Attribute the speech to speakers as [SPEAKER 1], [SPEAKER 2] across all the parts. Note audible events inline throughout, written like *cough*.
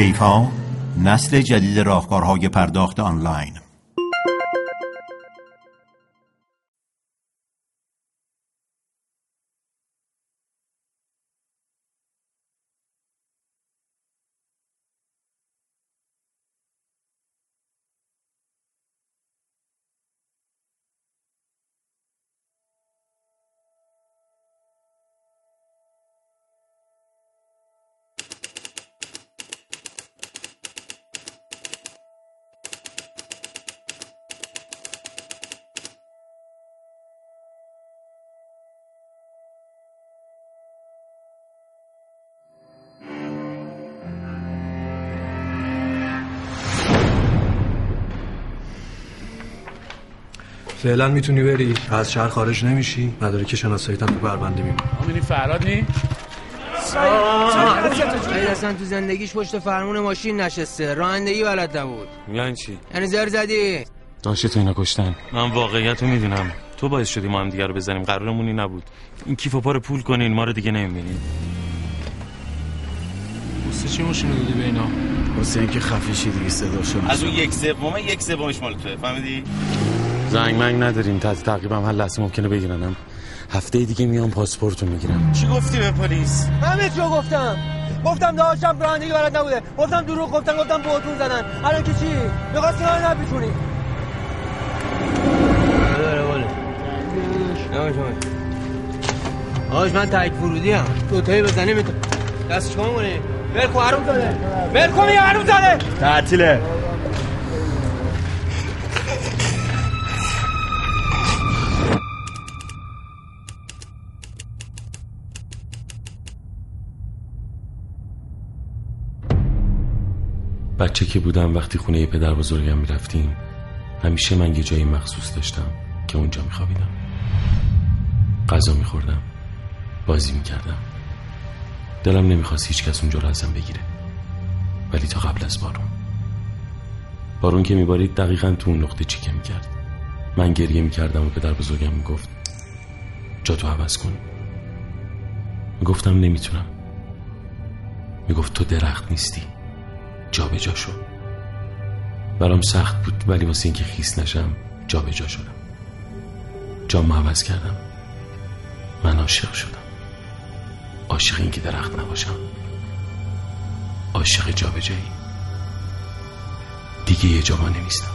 [SPEAKER 1] پیپا نسل جدید راهکارهای پرداخت آنلاین.
[SPEAKER 2] فعلا می‌تونی بری. از شهر خارج نمیشی. نداره که شناساییت تو بربنده می‌کنی
[SPEAKER 3] آمینی فراد نی؟
[SPEAKER 4] اصلا تو زندگیش پشت فرمون ماشین نشسته. رانندگی بلد نبود.
[SPEAKER 5] یعنی چی؟
[SPEAKER 4] یعنی زر زدی؟
[SPEAKER 5] داشته تو اینا کشتن. من واقعیت رو می‌دونم. تو باعث شدی ما هم دیگه رو بزنیم. قرارمونی نبود. این کیف و پا رو پول کنین ما رو دیگه نمی‌بینین.
[SPEAKER 3] واسه چی ماشین دادی به اینا؟
[SPEAKER 6] واسه اینکه خفیشی دیگه صدا شد
[SPEAKER 7] از اون یک سوم یک سومش مال توه. فهمیدی؟
[SPEAKER 5] زنگ منگ نداریم تحت تعقیب هم هر لحظه ممکنه بگیرنم. هفته دیگه میام پاسپورتو می‌گیرم.
[SPEAKER 7] چی گفتی به پلیس؟
[SPEAKER 4] همه چیو گفتم. گفتم داشتم رانندگی بلد نبوده. گفتم دروغ گفتم گفتم بهتون زدن. الان که چی؟ می‌خواستی من نبیتونی بله بله. آش من تایید فرودی هم دوتایی بزنی میتون دست چکار می‌کنی ول کن حروم ول کن یه حروم زاده
[SPEAKER 7] تعطیله.
[SPEAKER 5] بچه که بودم وقتی خونه پدر بزرگم می‌رفتیم همیشه من یه جایی مخصوص داشتم که اونجا میخوابیدم. غذا میخوردم بازی می‌کردم. دلم نمی‌خواست هیچ کس اونجا رو ازم بگیره. ولی تا قبل از بارون. بارون که میبارید دقیقا تو اون نقطه چیکه می‌کرد. من گریه می‌کردم و پدر بزرگم می‌گفت جا تو عوض کن. می‌گفتم نمی‌تونم. می‌گفت تو درخت نیستی. جا به جا شد. برام سخت بود ولی واسه اینکه خیس نشم جا به جا شدم. جام عوض کردم. من عاشق شدم. عاشق اینکه درخت نباشم. عاشق جا به جایی دیگه یه جا ما نمیستم.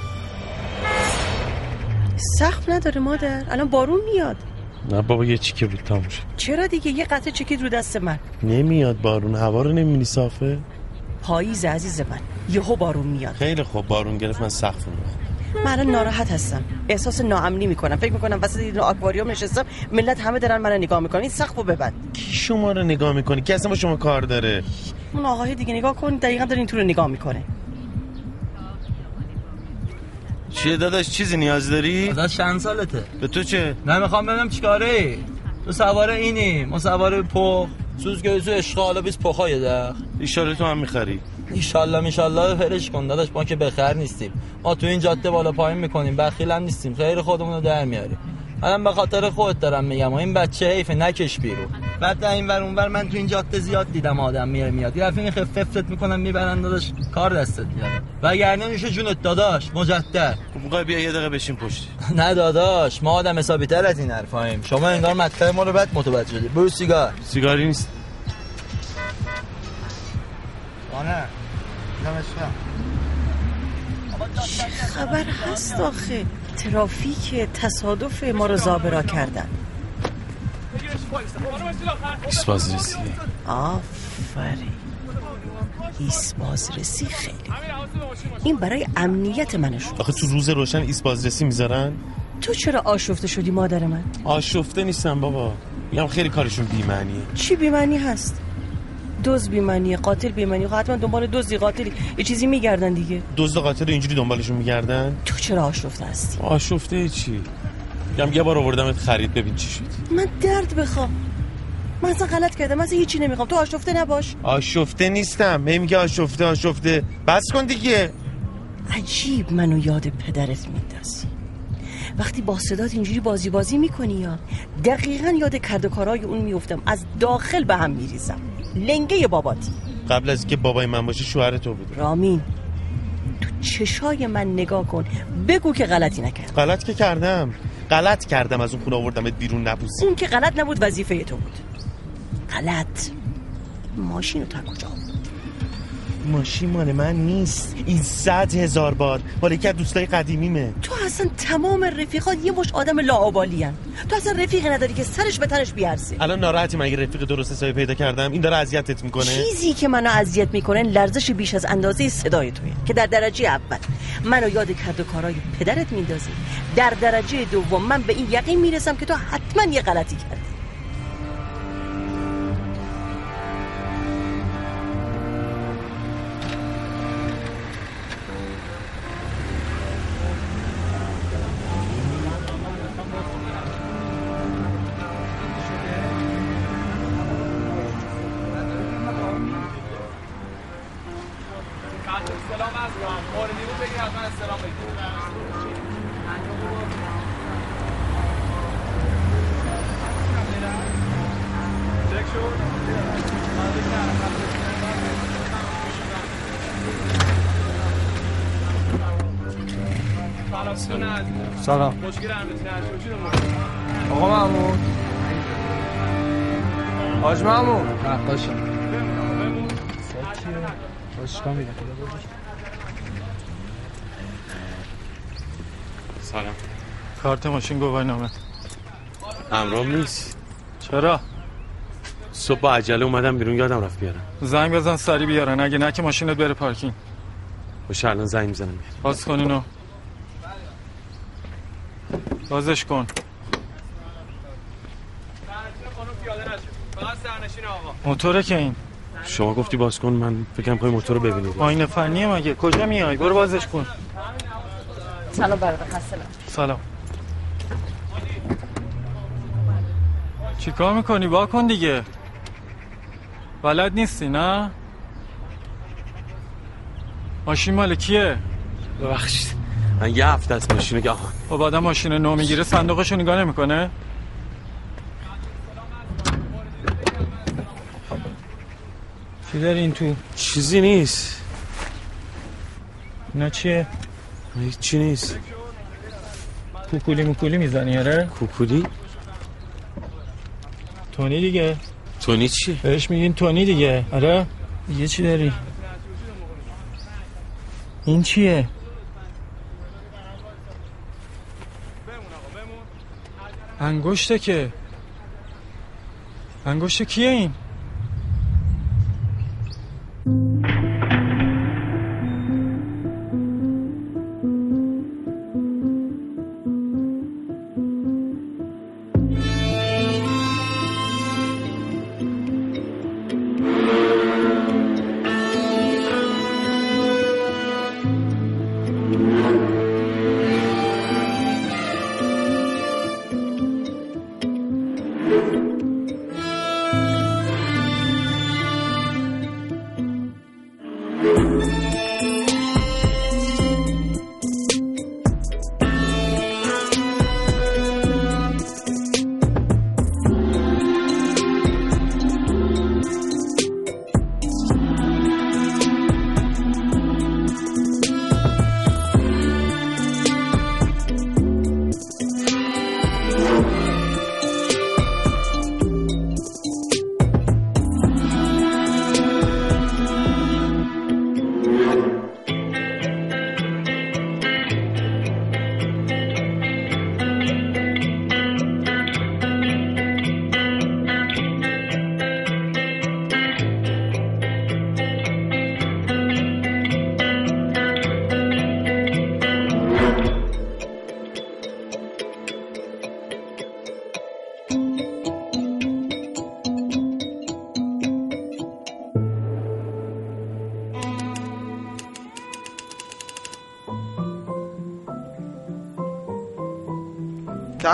[SPEAKER 8] سقف نداره مادر. الان بارون میاد.
[SPEAKER 9] نه بابا یه چیکه بود تموم شد.
[SPEAKER 8] چرا دیگه؟ یه قطعه چکید رو دست من.
[SPEAKER 9] نمیاد بارون هوا رو نمی‌بینی صافه.
[SPEAKER 8] پاییز عزیز من. یهو بارون میاد.
[SPEAKER 9] خیلی خوب بارون گرفت من سقف رو
[SPEAKER 8] من الان ناراحت هستم. احساس ناامنی می‌کنم. فکر می‌کنم وسط این آکواریوم نشستم. ملت همه دارن من نگاه می‌کنن. این سقفو ببند.
[SPEAKER 9] کی شما رو نگاه می‌کنی؟ کی اصلا با شما کار داره؟
[SPEAKER 8] اون آقای دیگه نگاه کن دقیقا داره این تو رو نگاه می‌کنه.
[SPEAKER 7] چیه داداش؟ چیزی نیاز داری؟
[SPEAKER 10] ازش چند سالته؟
[SPEAKER 7] به تو چه؟
[SPEAKER 10] نه می‌خوام ببینم چیکاره ای. تو سوار اینی. ما سوار پخ سوزگیزو اشغال بیس پخای ده
[SPEAKER 7] ایشاله تو هم می‌خری.
[SPEAKER 10] ایشالله میشالله فرش کن داداش ما که بخر نیستیم. ما تو این جاده بالا پایین می‌کنیم بخیل هم نیستیم. خیر خودمون رو در میاریم. الان به خاطر خودت دارم میگم و این بچه حیفه نکش بیرون. بعد در این ور اونور من تو این جاده زیاد دیدم آدم میره میاد. یه دفعه خففتت می‌کنم می‌برن داداش کار دستت میاد وگرنه میشه جونت داداش مجدد.
[SPEAKER 7] می‌خوای بیا یه دقیقه بشین پشت. *laughs*
[SPEAKER 10] نه داداش ما آدم حسابی تر از این حرفاییم. شما انگار مدخل ما رو بد متوجه شدی. برو سیگار.
[SPEAKER 7] سیگاری نیست.
[SPEAKER 10] آنه
[SPEAKER 8] خبر هست آخه؟ ترافیک تصادف ما رو زابرا کردن.
[SPEAKER 5] ایست بازرسی
[SPEAKER 8] آفرین. ایست بازرسی خیلی. این برای امنیت منه شد
[SPEAKER 9] آخه تو روز روشن ایست بازرسی می‌ذارن؟
[SPEAKER 8] تو چرا آشفته شدی مادر من؟
[SPEAKER 9] آشفته نیستم بابا. میگم خیلی کارشون بی‌معنیه.
[SPEAKER 8] چی بیمنی هست؟ دوز بیمنیه قاتل بیمنیه خب حتما دنبال دزدی قاتلی. یه چیزی میگردن دیگه.
[SPEAKER 9] دزد و قاتل اینجوری دنبالشون میگردن؟
[SPEAKER 8] تو چرا آشفته هستی؟
[SPEAKER 9] آشفته چی؟ میگم یه بار آوردمت خرید ببین چی شد.
[SPEAKER 8] من درد بخوام. من اصلا غلط کردم. من اصلا هیچی نمی‌خوام. تو آشفته نباش.
[SPEAKER 9] آشفته نیستم. هی میگه آشفته آشفته. بس کن دیگه.
[SPEAKER 8] عجیب منو یاد پدرت میندازی. وقتی با صدات اینجوری بازی بازی می‌کنی یا؟ دقیقا یاد کرد و کارهای اون میفتم از داخل به هم میریزم. لنگه باباتی.
[SPEAKER 9] قبل از اینکه بابای من باشه شوهر تو بود.
[SPEAKER 8] رامین تو چشای من نگاه کن. بگو که غلطی نکرد
[SPEAKER 9] غلط که کردم. غلط کردم از اون خونه آوردمت بیرون نبوسی.
[SPEAKER 8] اون که غلط نبود وظیفه تو بود. غلط. ماشین رو تا کجا؟
[SPEAKER 9] ماشین مال من نیست. این صد هزار بار. مال یکی از دوستای قدیمیمه.
[SPEAKER 8] تو اصلا تمام رفیقات یه مش آدم لاعبالی هن. تو اصلا رفیقی نداری که سرش به تنش بیارزه
[SPEAKER 9] الان ناراحتی من اگه رفیق درست حسابی پیدا کردم این داره اذیتت می‌کنه.
[SPEAKER 8] چیزی که منو اذیت می‌کنه لرزش بیش از اندازه صدای توی که در درجه اول منو یاد کرد و کارهای پدرت میندازی. در درجه دوم من به این یقین می‌رسم که تو حتما یه غلطی کردی.
[SPEAKER 11] سلام. آقا محمود. حاج محمود. نقاشم
[SPEAKER 3] سلام.
[SPEAKER 12] کارت ماشین گواهی نامه
[SPEAKER 3] امرام نیست.
[SPEAKER 12] چرا؟
[SPEAKER 3] صبح با عجله اومدم بیرون یادم رفت بیارم.
[SPEAKER 12] زنگ بزن سری بیارن. اگه نه که ماشینت بره پارکینگ.
[SPEAKER 3] باشه الان زنگ می‌زنم. بیارم
[SPEAKER 12] باز کن اینو بازش کن. موتوره که این؟
[SPEAKER 3] شما گفتی باز کن من فکرم پای موتور رو ببینید
[SPEAKER 12] آینه فنیه مگه. کجا میای؟ برو بازش کن.
[SPEAKER 8] سلام برادر خسته
[SPEAKER 12] سلام. چیکار می‌کنی؟ با کن دیگه. بلد نیستی نه؟ ماشین مال کیه؟
[SPEAKER 3] ببخشید. من یه هفته از ماشینو که آها
[SPEAKER 12] خب آدم ماشین نو می‌گیره صندوقشو نگاه نمی‌کنه؟ چی داری این تو
[SPEAKER 3] چیزی نیست.
[SPEAKER 12] اینا چیه؟
[SPEAKER 3] هیچی نیست.
[SPEAKER 12] کوکولی موکولی می‌زنی آره؟
[SPEAKER 3] کوکولی؟
[SPEAKER 12] تونی دیگه.
[SPEAKER 3] تونی چی؟
[SPEAKER 12] بهش میگین تونی دیگه آره؟ دیگه چی داری؟ این چیه؟ انگشته که. انگشت کیه این؟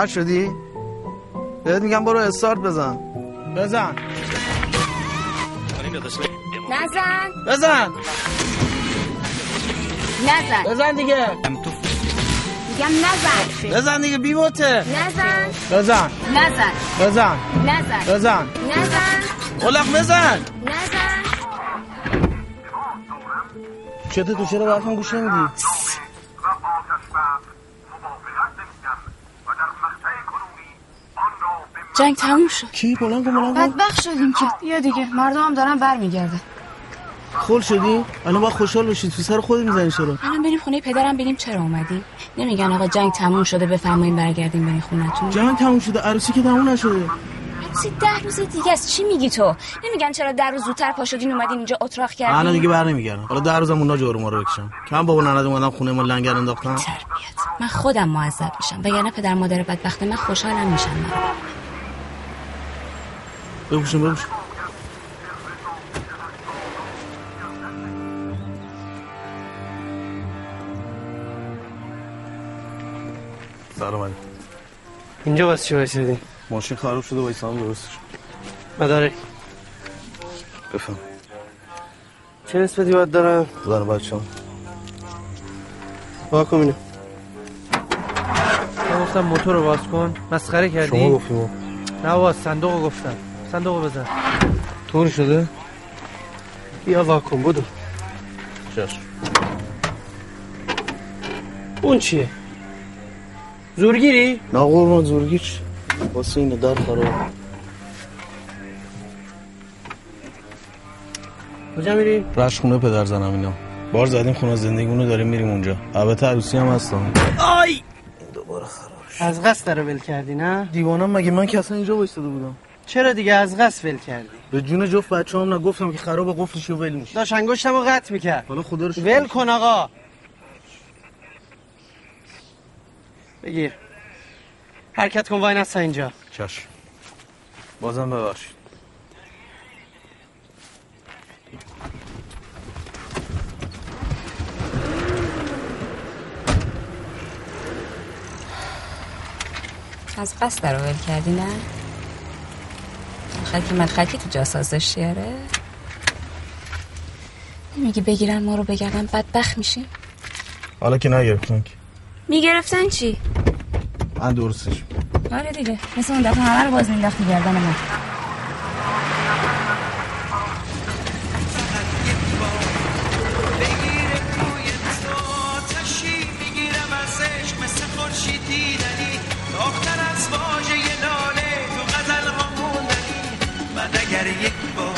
[SPEAKER 6] کر شدی؟ بهت میگم برو استارت بزن. بزن.
[SPEAKER 13] نزن.
[SPEAKER 6] بزن.
[SPEAKER 13] نزن.
[SPEAKER 6] بزن دیگه.
[SPEAKER 13] میگم نزن.
[SPEAKER 6] بزن دیگه بی موته.
[SPEAKER 13] نزن.
[SPEAKER 6] بزن.
[SPEAKER 13] نزن.
[SPEAKER 6] بزن.
[SPEAKER 13] نزن.
[SPEAKER 6] بزن.
[SPEAKER 13] نزن.
[SPEAKER 6] اولق بزن.
[SPEAKER 13] نزن.
[SPEAKER 6] چته تو چرا برفم گوش نمیدی؟
[SPEAKER 13] جنگ تموم شد.
[SPEAKER 6] کی؟ بلند کن بلند
[SPEAKER 13] بدبخت شدیم که. بیا دیگه مردم هم دارن برمیگردن
[SPEAKER 6] خل شدی؟ الان باید خوشحال باشی تو سر خودت می‌زنی چرا
[SPEAKER 13] الان بریم خونه پدرم ببینیم چرا اومدی. نمیگن آقا جنگ تموم شده بفرمایین برگردیم برین خونتون.
[SPEAKER 6] جنگ تموم شده عروسی که تموم نشده.
[SPEAKER 13] عروسی ده روز دیگه است چی میگی تو؟ نمیگن چرا در روز زودتر پا شدین اومدین اینجا اتراق کردین؟
[SPEAKER 6] الان دیگه بر نمیگردم. حالا در روزم اونا جور ما رو بکشم. که من بابا ننه اومدم خونه ما لنگر انداختم.
[SPEAKER 13] تربیت. من خودم معذب میشم وگرنه پدر مادر بدبخت من خوشحالم میشن من
[SPEAKER 6] بپوشیم بپوشیم سلام علیکم.
[SPEAKER 14] اینجا واسه چی وایسیدی
[SPEAKER 6] ماشین خراب شده وایسام درست شد.
[SPEAKER 14] مدارک
[SPEAKER 6] بفهم
[SPEAKER 14] چه نسبتی باید دارم؟
[SPEAKER 6] زن بچه هم
[SPEAKER 14] با کن اینو؟ من گفتم موتور رو باز کن. مسخره کردی؟
[SPEAKER 6] شما گفتیم
[SPEAKER 14] نه باز صندوق رو گفتم. صندوق رو بزن
[SPEAKER 6] طور شده
[SPEAKER 14] بیا واکن بدو
[SPEAKER 6] چشم
[SPEAKER 14] اون چیه زورگیری
[SPEAKER 6] نه قربان زورگی چی واسه اینه در خراب
[SPEAKER 14] کجا میری
[SPEAKER 6] رشت خونه پدر زنم اینا بار زدیم خونه زندگیمونو داریم میریم اونجا البته عروسی هم هستم
[SPEAKER 14] آی
[SPEAKER 6] دوباره خراب
[SPEAKER 14] از قصد داره ول کردی نه
[SPEAKER 6] دیوانم مگه من که اصلا اینجا وایستاده بودم
[SPEAKER 14] چرا دیگه از قصد ول کردی؟
[SPEAKER 6] به جون جفت بچه هم نگفتم که خراب قفلشو ول میشه.
[SPEAKER 14] داشت انگشتم رو قطع می‌کرد.
[SPEAKER 6] حالا خدا رو.
[SPEAKER 14] ول کن آقا. بگیر. حرکت کن وای نستا اینجا.
[SPEAKER 6] چشم. بازم ببخشید.
[SPEAKER 13] از قصد رو ول کردی نه؟ خاکی من خاکی تو جاسازش یاره. نمیگی بگیرن ما رو بگردن بدبخت میشیم.
[SPEAKER 6] حالا که نگرفتن که.
[SPEAKER 13] می‌گرفتن چی؟
[SPEAKER 6] من درستش.
[SPEAKER 13] آره دیگه مثل اون دفعه همه رو باز مینداختی گردن ما
[SPEAKER 14] اینا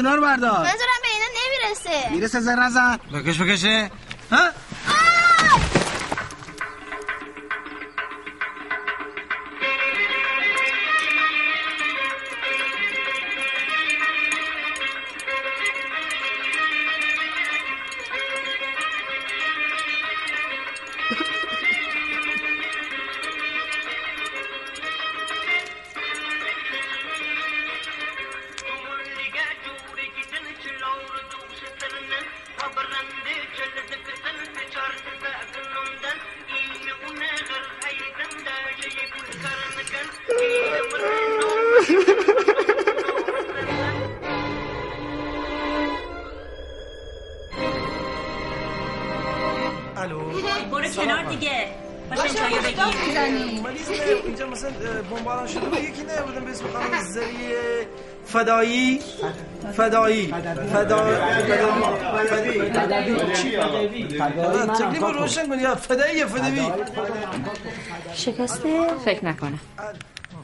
[SPEAKER 6] چمدونا رو بردار.
[SPEAKER 15] منظورم به اینا نمی‌رسه.
[SPEAKER 6] می‌رسه زر نزن
[SPEAKER 14] بکش بکشه.
[SPEAKER 8] بگیر
[SPEAKER 14] اینجا مثلا بمباران شده. بود یکی نه بودم به اسم خانم زری فدایی. فدایی. فدایی. روشن کن یا فدایی فدایی؟
[SPEAKER 13] شکسته؟ فکر نکنم.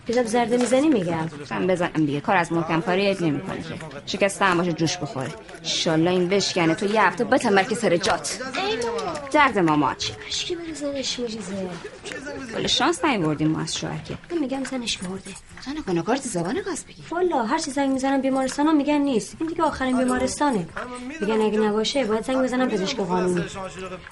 [SPEAKER 16] بیزم زرده می‌زنی میگم.
[SPEAKER 13] من بزنم دیگه کار از محکم کاری عیب نمی‌کنه که. شکسته هم باشه جوش بخوره. انشالله این بشکنه. تو یه هفته بتمر که سر جات. درد ماما چی؟
[SPEAKER 16] اشکی بره زنش میریزه؟
[SPEAKER 13] کل شانس نیوردیم ما از شوهر که
[SPEAKER 16] من میگم زنش مرده.
[SPEAKER 13] زن کنه کارت زبانه قصد بگی.
[SPEAKER 16] والا هر چی زنگ می‌زنم بیمارستان ها میگن نیست. این دیگه آخرین بیمارستانه. میگن اگه نباشه باید زنگ بزنم پزشک قانونی.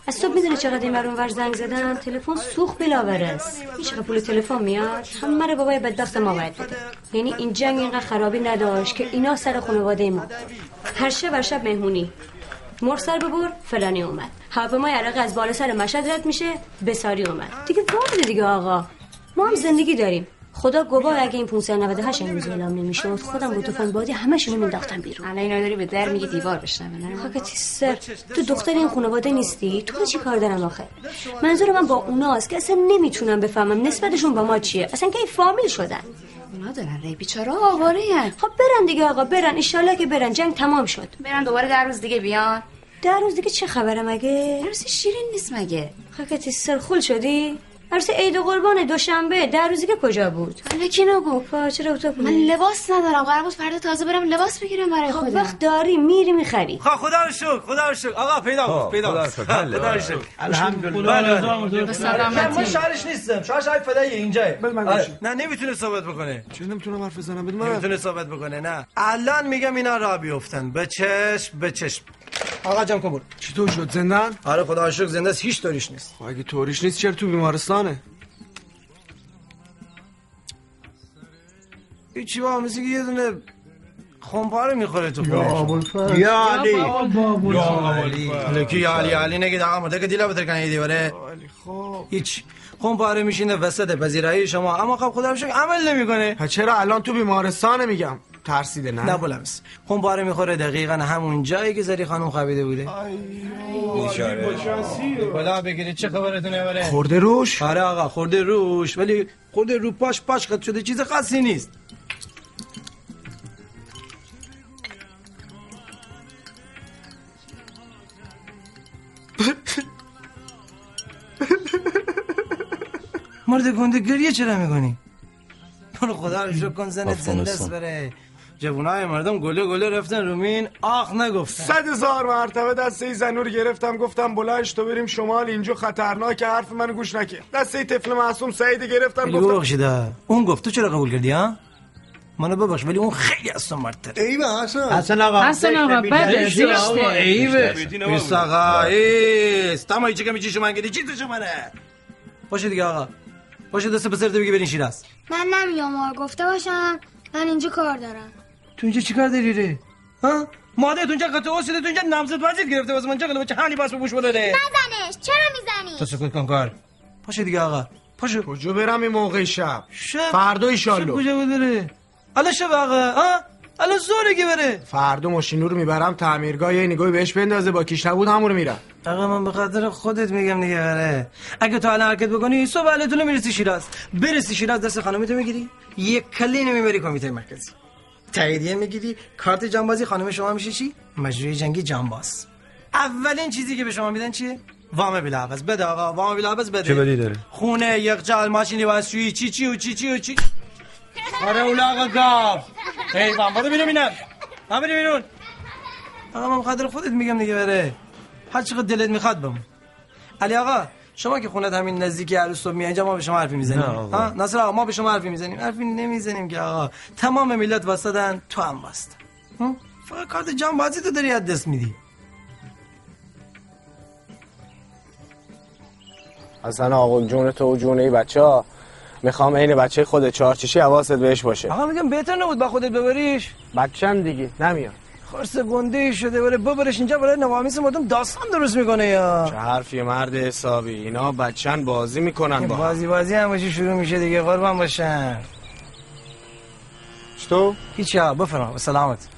[SPEAKER 16] از صبح می‌دونی چقدر این ور اونور زنگ زدم؟ تلفن سوخت بلاورس هیچ چقدر پول تلفن میاد؟ همه رو بابای بدبخت ما باید بده. یعنی این جنگ اینقدر خرابی نداشت که اینا سر خانواده ما. هر شب هر شب مهمونی. مرسل ببر فلانی اومد. هواپیمای عراق از بالا سر مشهد رد میشه بساری اومد. دیگه واقعا دیگه آقا. ما هم زندگی داریم. خدا گواه اگه این 598 امروز اعلام نمی‌شد خودم با طوفان بادی همشونو مینداختم بیرون.
[SPEAKER 13] الان اینا داری به در میگی دیوار بشنوه
[SPEAKER 16] خاکتی سر؟ تو دختر این خانواده نیستی؟ تو چی کار دارم آخه؟ منظور من با اوناست که اصلا نمی‌تونم بفهمم نسبتشون با ما چیه. اصلا که این فامیل شدن.
[SPEAKER 13] اونا دارن ری بیچاره آواره
[SPEAKER 16] خب برن دیگه آقا برن. ایشالله که برن. جنگ تمام شد.
[SPEAKER 13] برن دوباره در روز دیگه بیان.
[SPEAKER 16] در روز دیگه چه خبره مگه؟
[SPEAKER 13] عروس شیرین نیست مگه؟
[SPEAKER 16] خاکتی سر خول شدی؟ عروس عید و قربان دوشنبه. در روزی که کجا بود؟
[SPEAKER 13] الکی نگو؟
[SPEAKER 16] پا چرا
[SPEAKER 13] من لباس ندارم. قرار بود فردا تازه برم لباس بگیرم برای
[SPEAKER 16] خب
[SPEAKER 13] خودم.
[SPEAKER 16] وقت داری. میری می‌خری.
[SPEAKER 14] خب خدا رو شکر خدا رو شکر. آقا پیدا کن پیدا کن. خدا رو شکر.
[SPEAKER 10] الحمدلله.
[SPEAKER 13] به سلامتی.
[SPEAKER 14] من شهرش نیستم شهر شهر فدایی اینجا نه نمی‌تونه ثابت بکنه.
[SPEAKER 11] چه نمی‌تونم حرف بزنم؟ بدون
[SPEAKER 14] نمی‌تونه ثابت بکنه نه. الان میگم اینا را بیفتن. به چشم به چشم. آقا کن برو.
[SPEAKER 11] چطور شد زندان؟
[SPEAKER 14] آره خدا شکر زنده است هیچ طوریش نیست.
[SPEAKER 11] خب اگه طوریش نیست چرا تو بیمارستانه؟
[SPEAKER 14] هیچی با مثل که یه دونه خمپاره می‌خوره تو خودش. یا علی.
[SPEAKER 11] یا ابوالفضل.
[SPEAKER 14] یا علی. علی؟ علی نگید آقا مرده که دیلا بتر کنه دیواره. هیچ خمپاره میشینه وسط پذیرایی شما. اما خب خدا رو عمل نمی‌کنه.
[SPEAKER 11] ها چرا الان تو بیمارستانه میگم؟ ترسیده نه؟
[SPEAKER 14] نه بلمس خمپاره می‌خوره دقیقا همون جایی که زری خانم خوابیده بوده. خدا بگیرید چه خبرتونه بره
[SPEAKER 11] خورده روش؟
[SPEAKER 14] آره آقا خورده روش ولی خورده رو پاش پاش خط شده چیز خاصی نیست. مرد گنده گریه چرا می‌کنی؟ برو خدا رو شکر کن زنت زنده است بره. جوونای مردم گله گله رفتن رومین آخ نگفتن
[SPEAKER 11] صد هزار مرتبه دسته زنور گرفتم گفتم بلنش تو بریم شمال اینجا خطرناکه حرف منو گوش نکرد دسته طفل معصوم سعید گرفتم گفتم
[SPEAKER 14] ببخشید اون گفت تو چرا قبول کردی ها؟ منو ببخش ولی اون خیلی از تو مرتر
[SPEAKER 11] ایوه حسن.
[SPEAKER 6] حسن آقا.
[SPEAKER 13] حسن آقا بده
[SPEAKER 6] ایوه
[SPEAKER 14] بیست آقا ایست تمام چه کمی چیشو من گیری چی تو منه؟ باشه دیگه آقا. باشه دست پسرت بگی برین شیراز
[SPEAKER 15] من نمیام آقا. گفته باشم. من اینجا کار دارم.
[SPEAKER 14] تو اینجا چیکار داری ره ها مادرت اونجا قطع اوسیده تو اینجا نامزد وزید گرفته واسه من چقدر بچه حالی باس بپوش بوده
[SPEAKER 15] نزنش چرا می‌زنی
[SPEAKER 14] تو سکوت کن کار باشه دیگه آقا پاشو
[SPEAKER 11] کجا برم این موقع شب
[SPEAKER 14] شب
[SPEAKER 11] فردا
[SPEAKER 14] شب
[SPEAKER 11] ایشالله
[SPEAKER 14] کجا بوده الان شب آقا ها الان زوره که بره
[SPEAKER 11] فردا ماشین رو می‌برم تعمیرگاه یه نگاهی بهش بندازه با کیش نبود همون رو میرم
[SPEAKER 14] آقا من به خاطر خودت میگم دیگه آره اگه تو الان حرکت بکنی صبح الان می‌رسی شیراز برسی شیراز دست خانمتو می‌گیری یک کلی نمی‌بری کمیته مرکزی تاییدیه می‌گیری. کارت جانبازی خانم شما میشه چی؟ مجروی جنگی جانباز. اولین چیزی که به شما میدن چیه؟ وام بلاغز بده آقا وام بلاغز بده.
[SPEAKER 11] چه بدی داره؟
[SPEAKER 14] خونه یخچال ماشینی واسوی چی چی و چی چی و چی. آره اولاغ گاف ای وام بده بیرون اینم من بری بیرون. آقا من خودت میگم دیگه بره. هر چقدر دلت می‌خواد بمون. علی آقا شما که خونت همین نزدیکی عروس صبح میای اینجا ما به شما حرفی می‌زنیم. ها ناصر آقا ما به شما حرفی می‌زنیم. حرفی نمی‌زنیم که آقا. تمام ملت واسدن تو هم واسط ها؟ فقط کارت جان بازی تو داری از دست میدی.
[SPEAKER 17] حسن آقا جون تو و جون ای بچه ها می‌خوام عین بچه خود چهارچشی حواست بهش باشه.
[SPEAKER 14] آقا میگم بهتر نبود با خودت ببریش؟
[SPEAKER 17] بچم دیگه نمیاد.
[SPEAKER 14] خرس گنده ای شده بره ببرش اینجا برای نوامیس مردم داستان درست می‌کنه یا؟
[SPEAKER 17] چه حرفی مرد حسابی؟ اینا بچن بازی می‌کنن با.
[SPEAKER 14] بازی بازی هم باشی شروع میشه دیگه قربان باشن.
[SPEAKER 17] تو
[SPEAKER 14] هیچی ها بفرما سلامت.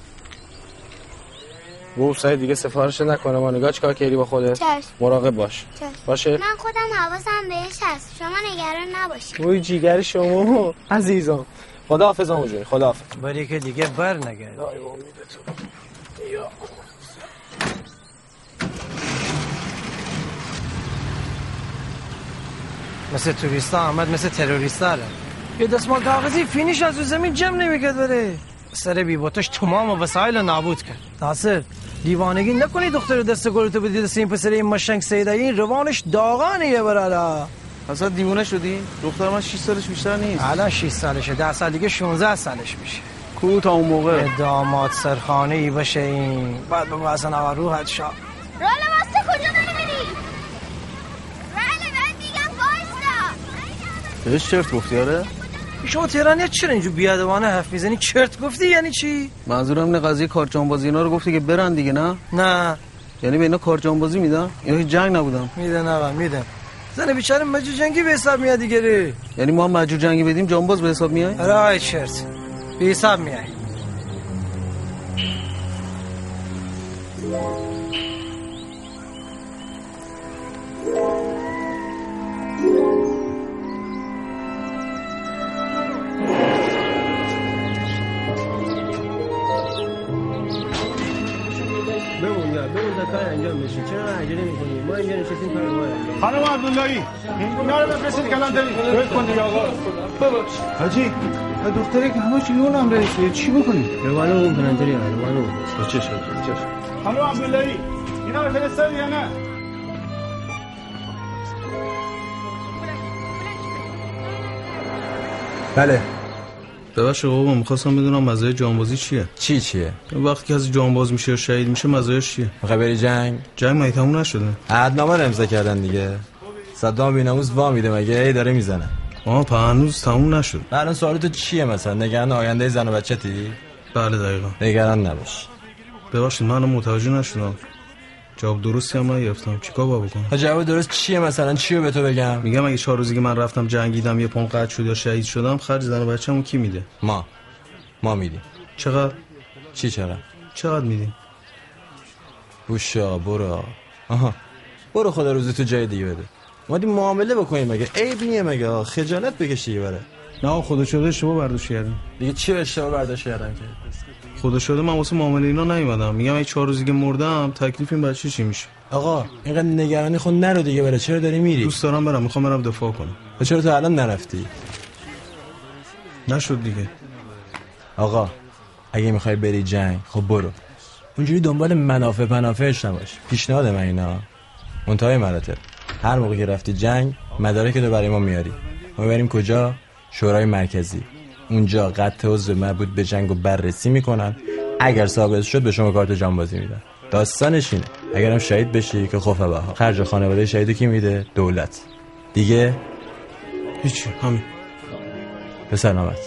[SPEAKER 17] گو سعید دیگه سفارش نکنه ما نگاه چیکار کردی با خودت؟
[SPEAKER 15] چشم.
[SPEAKER 17] مراقب باش.
[SPEAKER 15] چشم.
[SPEAKER 17] باشه؟
[SPEAKER 15] من خودم حواسم بهش هست. شما نگران نباشید.
[SPEAKER 17] وای جیگر شما. عزیزم. خدا حافظ آمو جونی خدا حافظ
[SPEAKER 14] که دیگه بر نگرد. مثل توریستا آمد مثل تروریستا الان
[SPEAKER 4] یه دستمال کاغذی فینیش از زمین جمع نمی‌کرد بره. سر بیباتش تمام وسایل رو نابود کرد. ناصر دیوانگی نکنی دختر دست گلتو بدی دست این پسر این مشنگ سیده این روانش داغانیه برادا
[SPEAKER 6] اصلا دیوونه شدی؟ دختر من 6 سالش بیشتر نیست.
[SPEAKER 4] الان 6 سالشه. 10 سال دیگه 16 سالش میشه.
[SPEAKER 6] کو تا اون موقع.
[SPEAKER 4] داماد سرخانه ای باشه این. بعد بگو اصلا روحت شا
[SPEAKER 18] رول واسه کجا داری بری؟ رول من میگم وایستا
[SPEAKER 6] بهش چرت گفتی آره؟
[SPEAKER 4] شما تهرانی چرا اینجور بیادبانه حرف می‌زنی؟ چرت گفتی یعنی چی؟
[SPEAKER 6] منظورم اینه قضیه کار جانبازی اینا رو گفتی که برن دیگه نه؟
[SPEAKER 4] نه.
[SPEAKER 6] یعنی به اینا کار جانبازی میدن؟ اینا هیچ جنگ نبودن؟
[SPEAKER 4] میدن آقا میدن. زن بیچاره مجو جنگی به حساب میاد دیگه
[SPEAKER 6] یعنی ما هم مجور جنگی بدیم جانباز به حساب میای؟
[SPEAKER 4] آره آی چرت. به حساب میای.
[SPEAKER 14] اینجا نشستیم کار
[SPEAKER 17] خانم عبداللهی اینا رو بفرستید کلان ول کن دیگه آقا
[SPEAKER 14] ببخش
[SPEAKER 6] حاجی دختری که همه چی نونم رئیسه. چی بکنیم
[SPEAKER 14] روانو اون کنندری روانو
[SPEAKER 6] چه شد چه
[SPEAKER 17] خانم عبداللهی اینا رو فرستادی یا نه؟
[SPEAKER 7] بله.
[SPEAKER 6] ببخشید بابا می‌خواستم بدونم مزایای جانبازی چیه؟
[SPEAKER 7] چی چیه؟
[SPEAKER 6] وقتی از جانباز میشه یا شهید میشه مزایاش چیه؟
[SPEAKER 7] می‌خوای بری جنگ؟
[SPEAKER 6] جنگ مگه تموم نشده؟
[SPEAKER 7] عهدنامه رو امضا کردن دیگه. صدام بیناموس وا میده مگه؟ ای داره می‌زنه.
[SPEAKER 6] آه په هنوز تموم نشد.
[SPEAKER 7] الان سوال تو چیه مثلا؟ نگران آینده زن و بچه تی
[SPEAKER 6] بله دقیقا.
[SPEAKER 7] نگران نباش.
[SPEAKER 6] ببخشید من متوجه نشدم. جواب درستی هم نگرفتم چیکار با بکنم؟
[SPEAKER 7] ها جواب درست چیه مثلا؟ چیو به تو بگم؟
[SPEAKER 6] میگم اگه چهار روزی که من رفتم جنگیدم یه پام قطع شد یا شهید شدم خرج زن و بچه‌مو کی میده؟
[SPEAKER 7] ما. ما میدیم.
[SPEAKER 6] چقدر؟
[SPEAKER 7] چی چقدر
[SPEAKER 6] چقدر میدیم؟
[SPEAKER 7] بوشا برو. آها. برو خدا روزی تو جای دیگه بده. اومدی معامله بکنیم مگه؟ عیب نیه مگه؟ خجالت بکشی بره
[SPEAKER 6] نه خدا شده اشتباه برداشت کردم
[SPEAKER 7] دیگه چی اشتباه برداشت کردم که.
[SPEAKER 6] خدا شده من واسه معامله اینا نیومدم. میگم اگه چهار روزی که مردم تکلیف این بچه چی میشه؟
[SPEAKER 7] آقا اینقدر نگرانی خود نرو دیگه بره چرا داری میری؟
[SPEAKER 6] دوست دارم برم. می‌خوام برم دفاع کنم.
[SPEAKER 7] و چرا تو الان نرفتی؟
[SPEAKER 6] نشد دیگه.
[SPEAKER 7] آقا اگه می‌خوای بری جنگ خب برو. اونجوری دنبال منافع منافعش نباش. پیشنهاد من اینا. منتهای مراتب. هر موقع که رفتی جنگ مدارک رو برای ما میاری. ما بریم کجا؟ شورای مرکزی. اونجا قطع عضو مربوط به جنگ رو بررسی می‌کنن. اگر ثابت شد به شما کارت جانبازی میدن. داستانش اینه. اگرم شهید بشی که خوفه بها خرج خانواده شهیدو کی میده؟ دولت. دیگه؟
[SPEAKER 6] هیچی همین.
[SPEAKER 7] به سلامت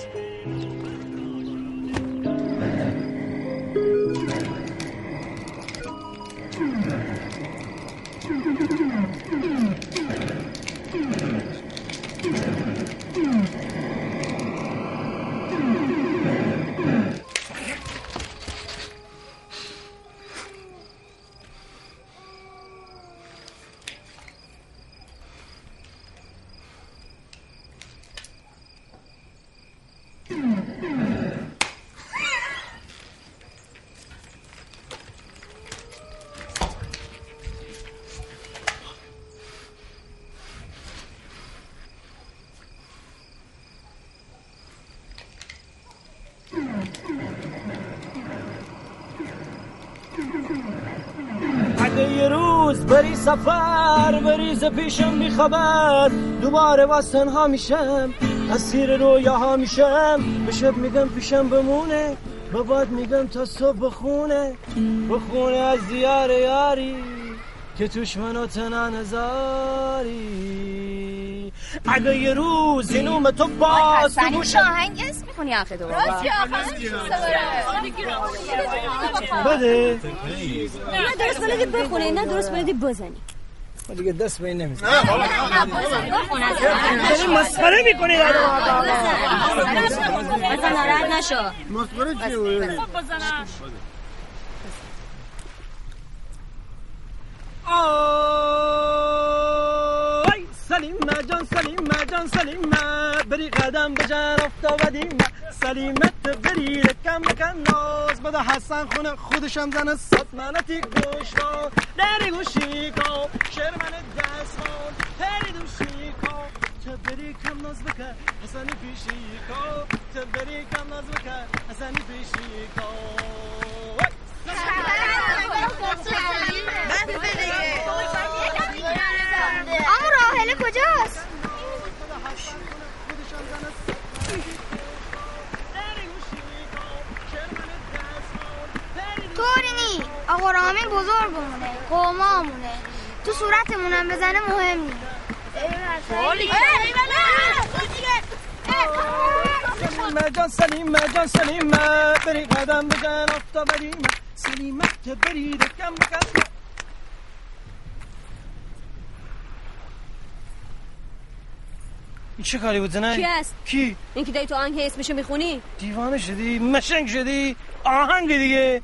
[SPEAKER 14] روز بری سفر بریز پیشم بی خبر. دوباره باز تنها میشم اسیر رویاها میشم. به شب میگم پیشم بمونه به باد میگم تا صبح بخونه. بخونه از دیار یاری که توش منو تنها نزاری اگه یه روز این تو باز تو گوشم
[SPEAKER 19] آهنگ اسم می‌کنی آخه دوباره
[SPEAKER 14] بده
[SPEAKER 20] نه درست بلدی بخونه نه درست بلدی بزنی
[SPEAKER 4] ما دیگه دست به این نمیزن
[SPEAKER 14] داری مسخره می‌کنی
[SPEAKER 20] مثلا ناراحت نشو
[SPEAKER 14] مسخره سلیمه جان سلیمه جان سلیمه. بری قدم به جن افتادیم سلیمت بری رکم بکن ناز. بده حسن خونه خودشم زن صد منتی گوش کن. دری گوشی کن. شیر من دست کن. هری دوشی کن. چه بری کم ناز بکن. حسنی پیشی کا تبری کم ناز بکن. حسنی پیشی کا
[SPEAKER 18] اما راهله کجاست؟ طوری نی. آقا رامی بزرگمونه قومامونه تو صورتمونم بزنه مهم نی.
[SPEAKER 14] سلیم جان سلیم جان سلیم بری قدم بزن افتا بریم سلیم که بری دکم بکن. این چه کاری بود زنه؟
[SPEAKER 20] کی است؟
[SPEAKER 14] کی؟
[SPEAKER 20] این که داری تو آهنگ اسمشو می‌خونی؟
[SPEAKER 14] دیوانه شدی مشنگ شدی آهنگ دیگه.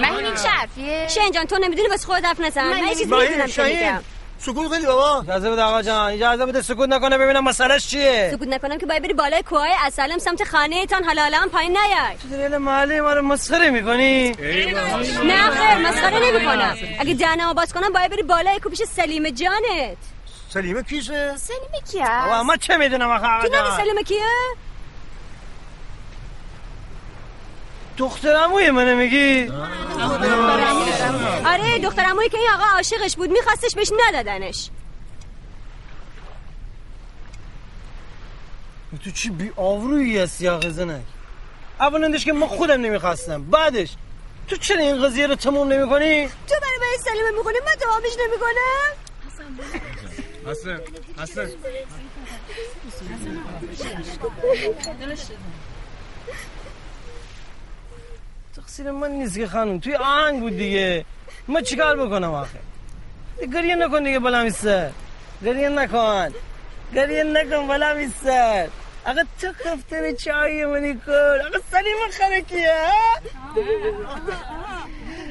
[SPEAKER 20] من این چه حرفیه؟ شین جان تو نمی‌دونی بس خود حرف نزن. من یه
[SPEAKER 14] باید
[SPEAKER 20] می‌دونم میگم
[SPEAKER 14] سکوت کنی بابا؟ اجازه بده آقا جان اجازه بده سکوت نکنه ببینم مسئلهش چیه.
[SPEAKER 20] سکوت نکنم که باید بری بالای کوهای اسلم سمت خانه تان حالا الان پایین نیای.
[SPEAKER 14] تو دلیل محله ما رو مسخره می‌کنی؟
[SPEAKER 20] نه خیر مسخره نمی‌کنم. اگه دهنمو باز کنم باید بری بالای کو پیش سلیم جانت.
[SPEAKER 14] سلیمه کیشه؟
[SPEAKER 20] سلیم کی
[SPEAKER 14] بابا من چه می‌دونم آخه آقا
[SPEAKER 20] تو نمی
[SPEAKER 14] جان
[SPEAKER 20] سلیم کیه
[SPEAKER 14] دخترموی منو میگی؟
[SPEAKER 20] آره دخترمویی که این آقا عاشقش بود میخواستش بهش ندادنش
[SPEAKER 14] تو چی بی آورویی هستی آقا زنک اولندش که من خودم نمی‌خواستم بعدش تو چرا این قضیه رو تموم نمی کنی؟
[SPEAKER 20] تو برای برای سلیمه می‌کنی من تمامش نمی‌کنم
[SPEAKER 4] حسن حسن.
[SPEAKER 14] تقصیر من نیست که خانم توی آهنگ بود دیگه. من چیکار بکنم آخه؟ گریه نکن دیگه بلا میسر گریه نکن. گریه نکن بلا میسر آقا تو خفتن چای منی کن. آقا سلیم خرکیه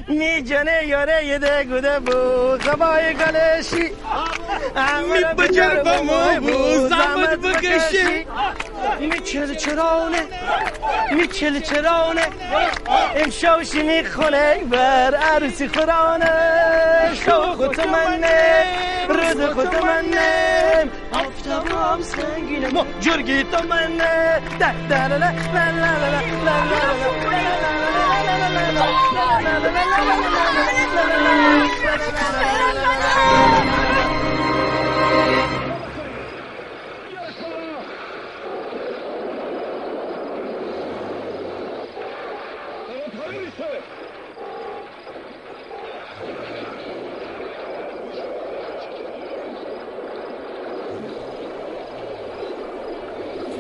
[SPEAKER 14] می جنه یاره یه ده گوده بود زبای گلشی می بجر بمو بود زحمت بکشی می چل چرانه می چل چرانه امشاوشی می‌خونه بر عروسی خورانه شو خود منه روز خود منه آفتاب هم سنگینه ما جرگی تو منه ده ده لا لا لا لا لا لا لا لا لا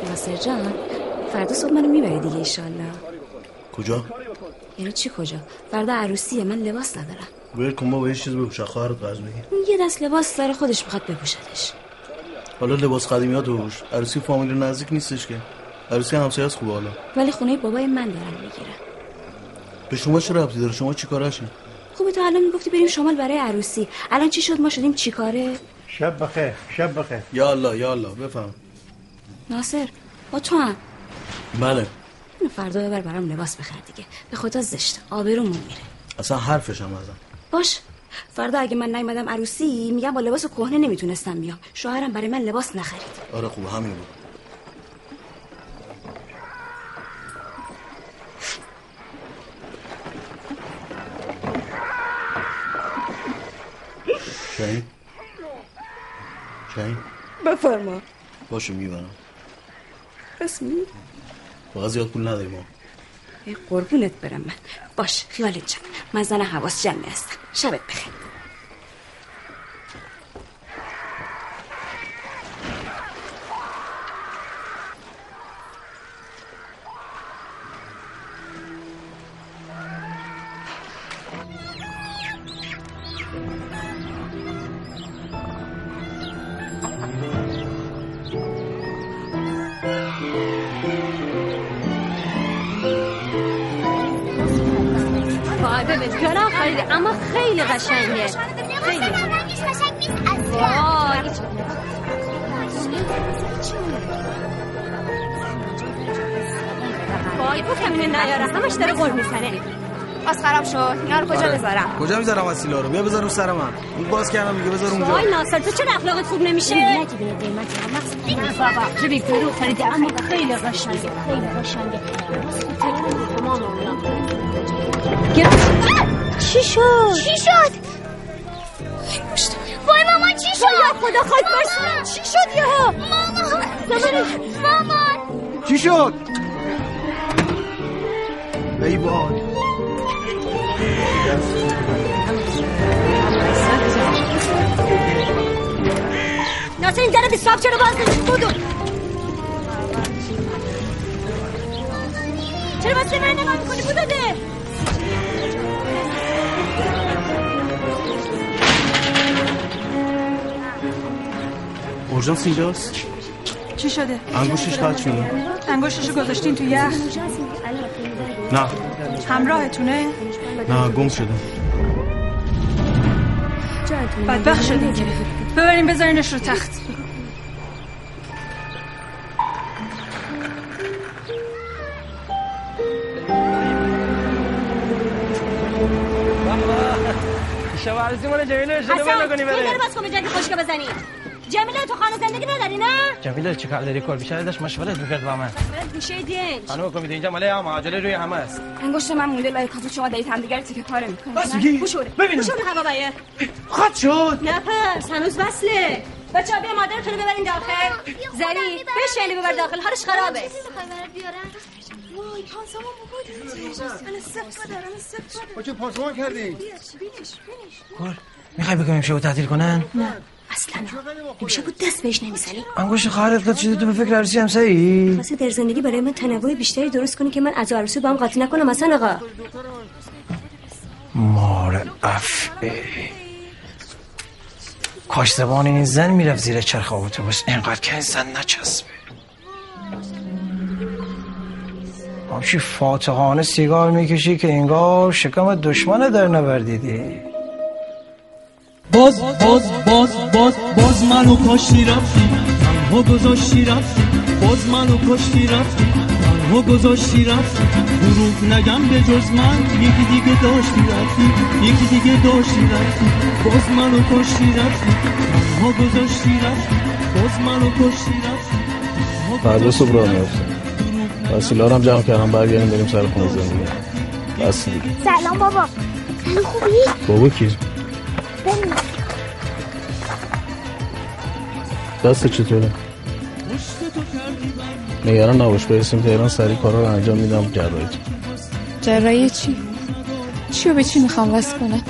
[SPEAKER 13] ناصر جان فردا صبح منو می‌بری دیگه ایشالله
[SPEAKER 6] کجا؟
[SPEAKER 13] یعنی چی کجا؟ فردا عروسیه من لباس ندارم.
[SPEAKER 6] ول کن بابا یه چیز بپوش خواهرت قرض بگیر
[SPEAKER 13] یه دست لباس داره خودش می‌خواد بپوشدش.
[SPEAKER 6] حالا لباس قدیمیات بپوش عروسی فامیل نزدیک نیستش که. عروسی همسایه از خوبه حالا.
[SPEAKER 13] ولی خونه بابای من دارن می‌گیرن.
[SPEAKER 6] به شما چه ربطی داره؟ شما چیکارشین
[SPEAKER 13] خوبه تو الان می‌گفتی بریم شمال برای عروسی. الان چی شد؟ ما شدیم چیکاره
[SPEAKER 6] شب بخیر شب بخیر. یا الله یا الله. بفهم.
[SPEAKER 13] ناصر با تو هم.
[SPEAKER 6] بله.
[SPEAKER 13] اینو فردا ببر برام لباس بخر دیگه. به خدا زشت. آبرومون میره.
[SPEAKER 6] اصلا حرفش هم ازم.
[SPEAKER 13] باش. فردا اگه من نیومدم عروسی میگم با لباس کهنه نمی‌تونستم بیام. شوهرم برای من لباس نخرید.
[SPEAKER 6] آره خوبه همین بود. شاین شاین
[SPEAKER 13] بفرما.
[SPEAKER 6] باشه می‌برم.
[SPEAKER 13] رسمی
[SPEAKER 6] فقط زیاد پول نداریم ما
[SPEAKER 13] قربونت برم من. باش خیالت جمع من زن حواس جمعی هستم. شبت بخیر.
[SPEAKER 21] بذارم
[SPEAKER 14] کجا می‌ذارم وسیله رو. بیا بذار رو سر من. اون باز کردم دیگه بذار اونجا.
[SPEAKER 20] آقای ناصر تو چرا اخلاقت خوب نمیشه؟ بابا. ببین فرو خریدی اما خیلی قشنگه خیلی قشنگه. چی شد؟
[SPEAKER 15] چی شد؟ وای مامان چی شد؟
[SPEAKER 20] وای خدا خاک برسونه چی شد یهو؟
[SPEAKER 15] مامان مامان
[SPEAKER 14] چی شد؟ ای باد.
[SPEAKER 20] ناصر این در چرا باز نمیشه؟ بودو. چرا باز من نگاه می‌کنی؟ بودو ده.
[SPEAKER 13] اورژانس اینجاست؟
[SPEAKER 22] چی شده؟
[SPEAKER 13] انگوشش قطع شده.
[SPEAKER 22] انگشتشو گذاشتین تو یخ.
[SPEAKER 13] نه.
[SPEAKER 22] همراهتونه؟
[SPEAKER 13] نه گم شده
[SPEAKER 22] بدبخت شدین که. ببرین بذارینش رو تخت.
[SPEAKER 23] شب عروسی مال جمیله شده
[SPEAKER 20] حسن
[SPEAKER 23] بله کنی
[SPEAKER 20] تو
[SPEAKER 23] بره
[SPEAKER 20] در باز کن به جنگ خشکه بزنی. جمیله تو خانه زندگی نداری نه؟
[SPEAKER 23] جمیله چه کار داری؟ کار بیشتر داشت مشورت می‌کرد با من.
[SPEAKER 20] برات گوشه دنج
[SPEAKER 23] خانم کمیته اینجا مال هم عجله روی همه است.
[SPEAKER 21] انگشت من مونده لای کافه شما دارید همدیگه رو تیکه پاره می‌کنید.
[SPEAKER 23] بس میگی؟
[SPEAKER 20] بشوره
[SPEAKER 23] ببینم.
[SPEAKER 20] بشوره هوا بایر
[SPEAKER 23] خط شد.
[SPEAKER 20] نه پس هنوز وصله. بچه ها بیا مادرتون رو ببرین داخل. زری بهش شیلی ببر داخل. حالش خرابه.
[SPEAKER 15] وای پانسمان بابا انا سفه دارم سفه
[SPEAKER 14] چه پاسمان کردی؟ کار می‌خوای بگم شو تعطیل کنن؟
[SPEAKER 20] نه. اصلا نمیشه بود دست بهش نمی‌زنی؟
[SPEAKER 14] انگوش خواهرت قد شده تو به فکر عروسی همسایی
[SPEAKER 20] واسه در زندگی برای من تنوع بیشتری درست کنی که من از عروسی با هم قاطی نکنم اصلا آقا.
[SPEAKER 14] مار افعه کاش زبان این زن می‌رفت زیر چرخ اتوبوس. اینقدر که این زن نچسبه. همچی فاتحانه سیگار می‌کشی که انگار شکم دشمن در نوردیدی
[SPEAKER 4] باز باز باز باز باز منو کاشتی رفتی تنها گذاشتی رفتی باز منو کاشتی رفتی تنها گذاشتی رفتی دروغ نگم به جز من یکی دیگه داشتی رفتی یکی دیگه داشتی رفتی باز منو کاشتی رفتی تنها گذاشتی رفتی باز منو کاشتی رفتی
[SPEAKER 6] فردا صبح راه میفتم وسیله هم جمع کردم برگردیم بریم سر خونه. زندگی بس دیگه.
[SPEAKER 15] سلام بابا. خیلی خوبی؟
[SPEAKER 6] بابا کی؟ دست چطوره؟ نگران نباش برسیم تهران سریع کارا رو انجام میدم. جراحی.
[SPEAKER 24] جراحی چی؟ چی و به چی می‌خوام وصل کنم؟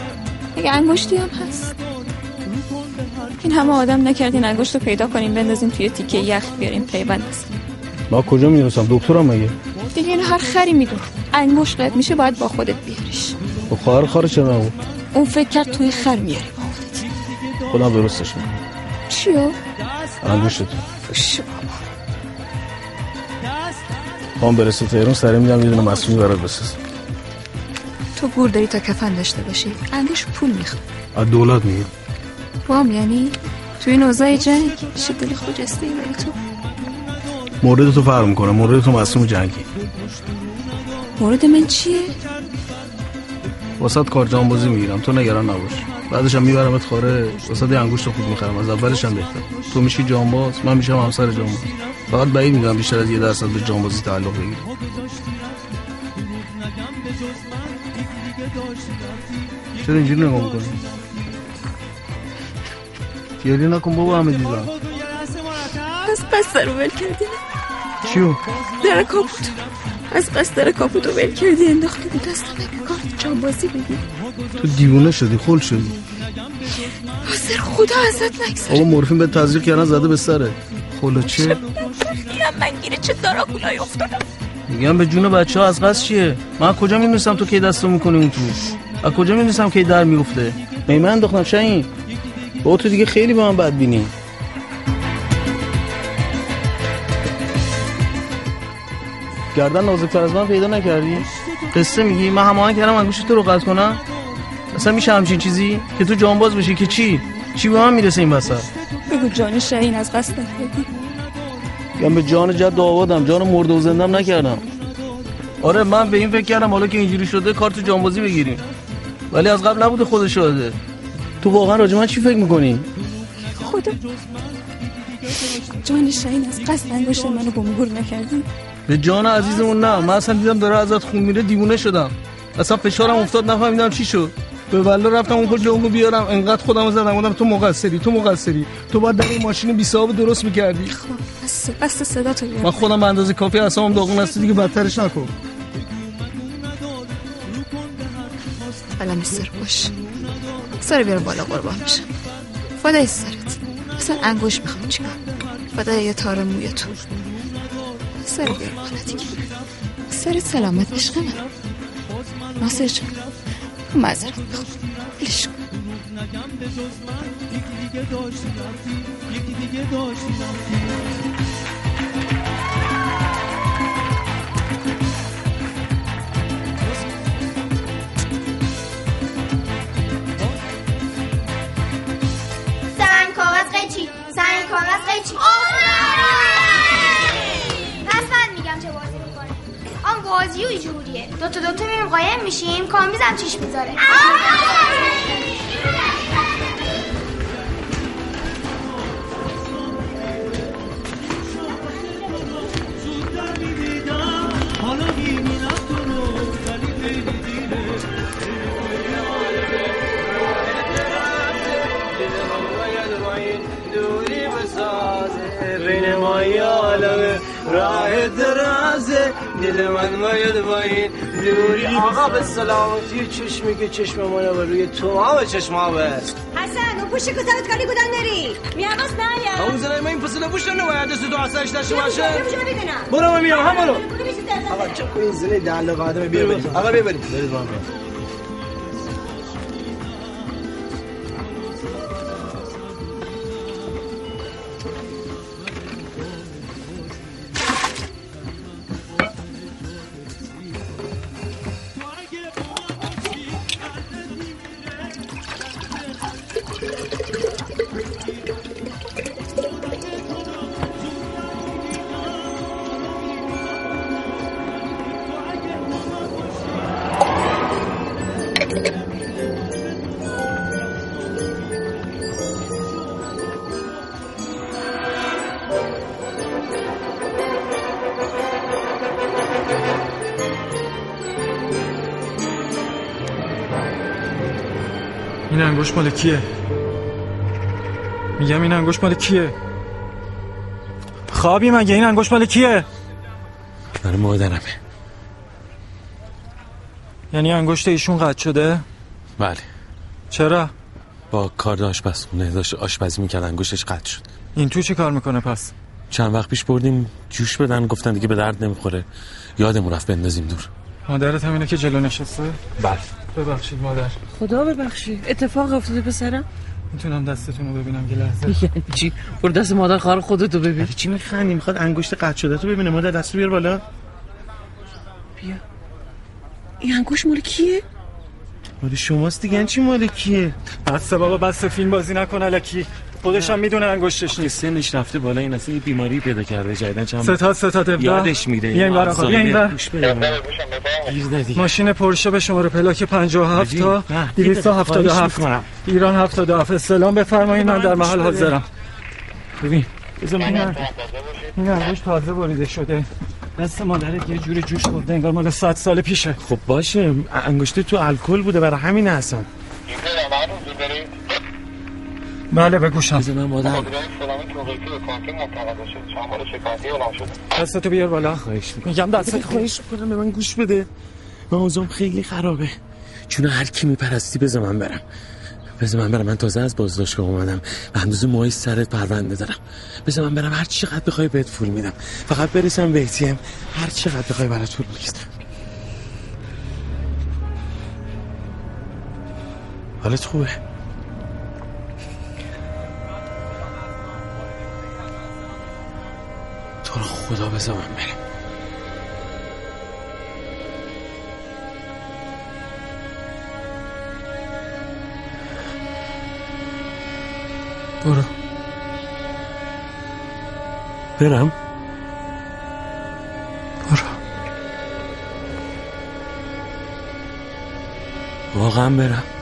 [SPEAKER 24] مگه انگشتی هم هست. این همه آدم نکردین انگشت رو پیدا کنیم بندازیم توی تیکه یخ بیاریم پیوند بزنیم.
[SPEAKER 6] ما کجا می‌رسم دکترم مگه؟
[SPEAKER 24] دیگه این هر خری میدون انگشت میشه باید با خودت بیاریش.
[SPEAKER 6] با خواهر خواهر چرا نبود؟
[SPEAKER 24] اون فکر کرد توی خر میاری
[SPEAKER 6] خودم درستش می‌کنم.
[SPEAKER 24] چیو؟
[SPEAKER 6] انگوشت
[SPEAKER 24] شو
[SPEAKER 6] خواهم برسه تهران سریع میدم یه دونه مسئولی برات بسازم.
[SPEAKER 24] تو گور داری تا کفن داشته باشی. انگشت پول می‌خواد.
[SPEAKER 6] از دولت میگه
[SPEAKER 24] وام یعنی؟ توی این اوضاع جنگ؟ چه دل خجسته ای برای تو؟
[SPEAKER 6] مورد تو فرق می‌کنم مورد تو مصوم جنگی.
[SPEAKER 24] مورد من چیه؟
[SPEAKER 6] واسط کار جانبازی می‌گیرم. تو نگران نباش. بعدش هم میبرمت خاره. واسط انگشت خوب می‌خرم. از اولش هم بهتر. تو میشی جانباز من میشم همسر جانباز فقط بعید می‌دونم بیشتر از یه درصد به جانبازی تعلق بگیری چرا اینجوری نگاه می‌کنی؟ گریه نکن بابا همه دیدم
[SPEAKER 24] از قصد رو ول کردی
[SPEAKER 6] چیو؟
[SPEAKER 24] در کاپوتو از قصد در کاپوتو ول کردی انداختی به دست. من کار جانبازی بگی.
[SPEAKER 6] تو دیوونه شدی خل شدی.
[SPEAKER 24] حاضر خدا ازت نگذره.
[SPEAKER 6] آقا مورفین به تزریق کردن زده به سره. خلا چه؟
[SPEAKER 24] من گیره چه داراکولای افتادم؟
[SPEAKER 6] میگم به جون بچه ها از قصد چیه؟ من کجا می‌دونستم تو کی دست رو می‌کنی اون تو؟ از کجا می‌دونستم کی در میفته می من انداختم شاین با تو دیگه خیلی به من بدبینی. گردن نازکتر از من پیدا نکردی؟ قصه میگی؟ من هماهنگ کردم انگوش تو رو قطع کنم؟ اصلا میشه همچین چیزی؟ که تو جانباز بشی که چی؟ چی به من می‌رسه این وسط؟
[SPEAKER 24] بگو جان شهین از قصد نکردی.
[SPEAKER 6] میگم به جان جد و آبادم جان مرده و زندم نکردم. آره من به این فکر کردم حالا که اینجوری شده کارت جانبازی بگیریم. ولی از قبل نبوده خودش شده تو واقعا راجع من چی فکر می‌کنی؟
[SPEAKER 24] خدا. جان شاین از قصد انگشت منو با مهور نکردی.
[SPEAKER 6] به جان عزیزمون نه. من اصلا دیدم داره ازت خون میره دیوونه شدم. اصلا فشارم افتاد نفهمیدم چی شد. به والله رفتم اون کجا اونو بیارم. انقدر خودم زدم بودم تو مقصری تو مقصری. تو باید در این ماشین بی صاحب درست می‌کردی.
[SPEAKER 24] بس بس صدا تو
[SPEAKER 6] من خودم به اندازه کافی اصلا داغون هستی دیگه بدترش نکن.
[SPEAKER 24] حالا مستر باش. سر بیار بالا قربان میشه فدای سرت. اصلا انگوش می‌خوام چیکار فدای یه تار موی تو. سر دیگه سرت سلامت عشق من ناصر جان معذرت می‌خوام ولش کن
[SPEAKER 14] سنگ کاغذ قیچی سنگ کاغذ بازی و جوریه دوتا دوتا میریم قایم میشیم کامیزم چیش می‌ذاره.
[SPEAKER 25] سلامتی چشمی که چشم منو به روی تو. ما به چشم ها بست
[SPEAKER 20] حسن اون پشت کتابت کاری بودن نری. میاباس نیا
[SPEAKER 6] اون زنه من این پسل پوش نباید دست تو اثرش داشته باشه.
[SPEAKER 20] ببینم
[SPEAKER 6] برو من میام هم برو
[SPEAKER 25] آقا چه این زنه دلق آدم بیا بریم آقا بیا بریم. بریم.
[SPEAKER 12] این انگوش مال کیه؟ میگم این انگوش مال کیه؟ خوابی مگه؟ این انگوش مال کیه؟
[SPEAKER 3] برای مادرمه.
[SPEAKER 12] یعنی انگشت ایشون قطع شده؟
[SPEAKER 3] بله.
[SPEAKER 12] چرا؟
[SPEAKER 3] با کار آشپزخونه داشت آشپزی می‌کرد انگشتش قطع شد.
[SPEAKER 12] این تو چه کار می‌کنه پس؟
[SPEAKER 3] چند وقت پیش بردیم جوش بدن گفتن دیگه به درد نمی‌خوره. یادمون رفت بندازیم دور.
[SPEAKER 12] مادرت همینه که جلو نشسته؟
[SPEAKER 3] بله.
[SPEAKER 12] ببخشید مادر.
[SPEAKER 26] خدا ببخشید. اتفاق افتاده پسرم؟
[SPEAKER 12] می‌تونم دستتون رو ببینم یه لحظه.
[SPEAKER 26] یعنی چی؟ برو دست مادر خواهر خودتو ببین.
[SPEAKER 27] چی میخندی؟ می‌خواد انگشت قطع شده تو ببینه. مادر دست بیار بالا.
[SPEAKER 26] بیا. این انگوش مال کیه؟
[SPEAKER 27] مال شماست دیگه. چی مال کیه؟
[SPEAKER 12] بس بابا بس فیلم بازی نکن الکی. خودش هم می‌دونه انگشتش نیست.
[SPEAKER 3] سنش رفته بالا این اصلا یه بیماری پیدا کرده جدیدن چند
[SPEAKER 12] ستاد ستاد ابدا
[SPEAKER 3] یادش
[SPEAKER 12] ور
[SPEAKER 3] گوش بده. من. گیر ندی.
[SPEAKER 12] ماشین پرشه به شماره پلاک 57 تا
[SPEAKER 3] حاجی، نه.
[SPEAKER 12] 277
[SPEAKER 3] خواهش می‌کنم.
[SPEAKER 12] ایران 77 استلام بفرمایید. من در محل. حاضرم.
[SPEAKER 3] ببین.
[SPEAKER 12] بذار من این انگوش تازه بریده شده. دست مادرت یه جوری جوش خورده انگار مال 100 سال پیشه.
[SPEAKER 27] خب باشه. انگشت تو الکل بوده برای همین هستن
[SPEAKER 12] بله بگوشم
[SPEAKER 3] من مادر
[SPEAKER 12] دستتو بیار بالا.
[SPEAKER 3] خواهش می‌کنم.
[SPEAKER 12] میگم دستت
[SPEAKER 3] خواهش می‌کنم به من گوش بده. من اوضاعم خیلی خرابه. چون هر کی میپرستی بذار من برم. بذار من برم. من تازه از بازداشتگاه اومدم و هنوز موهای سرت پرونده دارم. بذار من برم. هر چقدر بخوای بهت پول میدم. فقط برسم به ATM هر چقدر بخوای برات پول می‌گیرم. حالت خوبه؟ خدا بذار من برم
[SPEAKER 12] برو.
[SPEAKER 3] برم.
[SPEAKER 12] برو.
[SPEAKER 5] واقعا برم.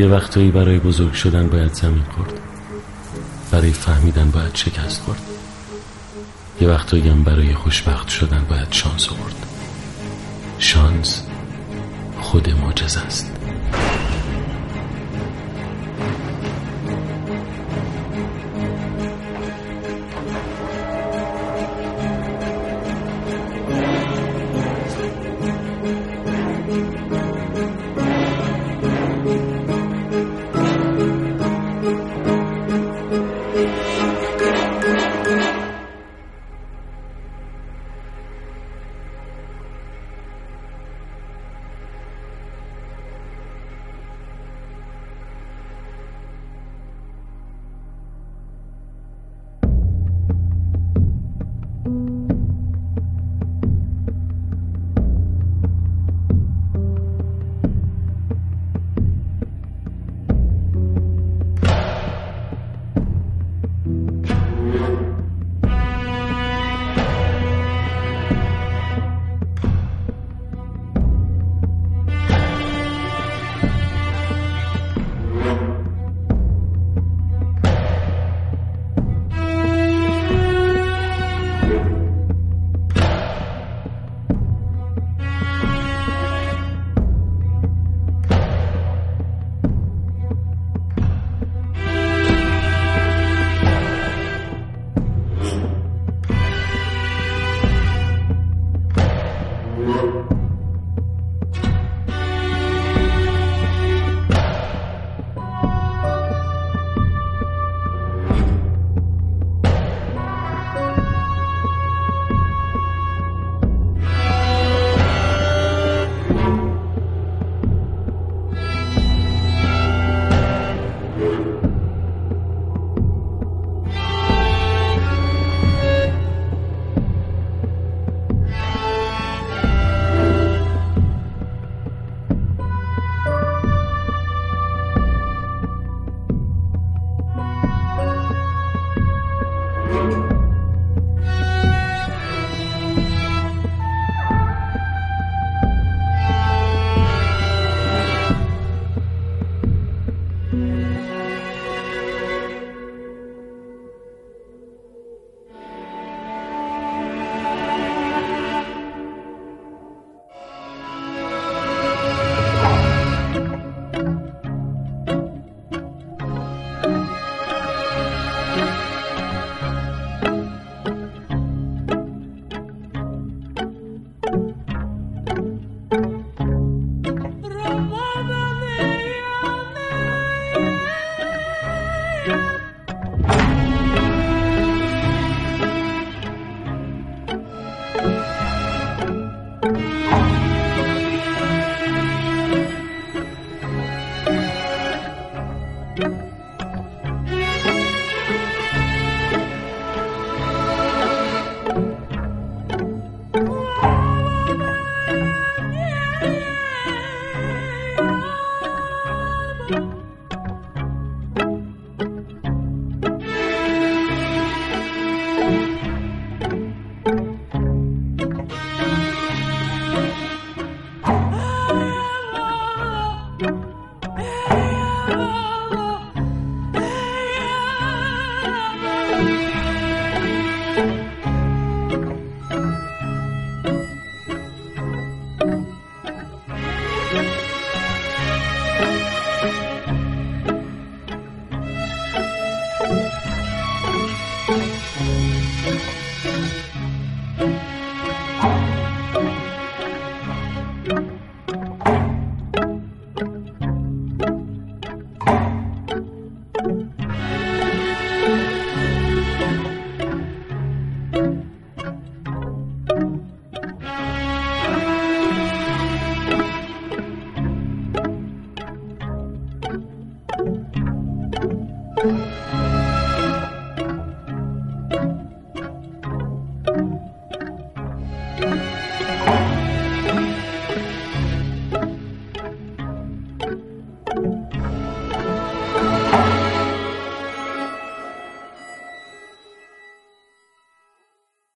[SPEAKER 5] یه وقتایی برای بزرگ شدن باید زمین خورد. برای فهمیدن باید شکست خورد. یه وقتایی هم برای خوشبخت شدن باید شانس آورد. شانس خود معجزه است.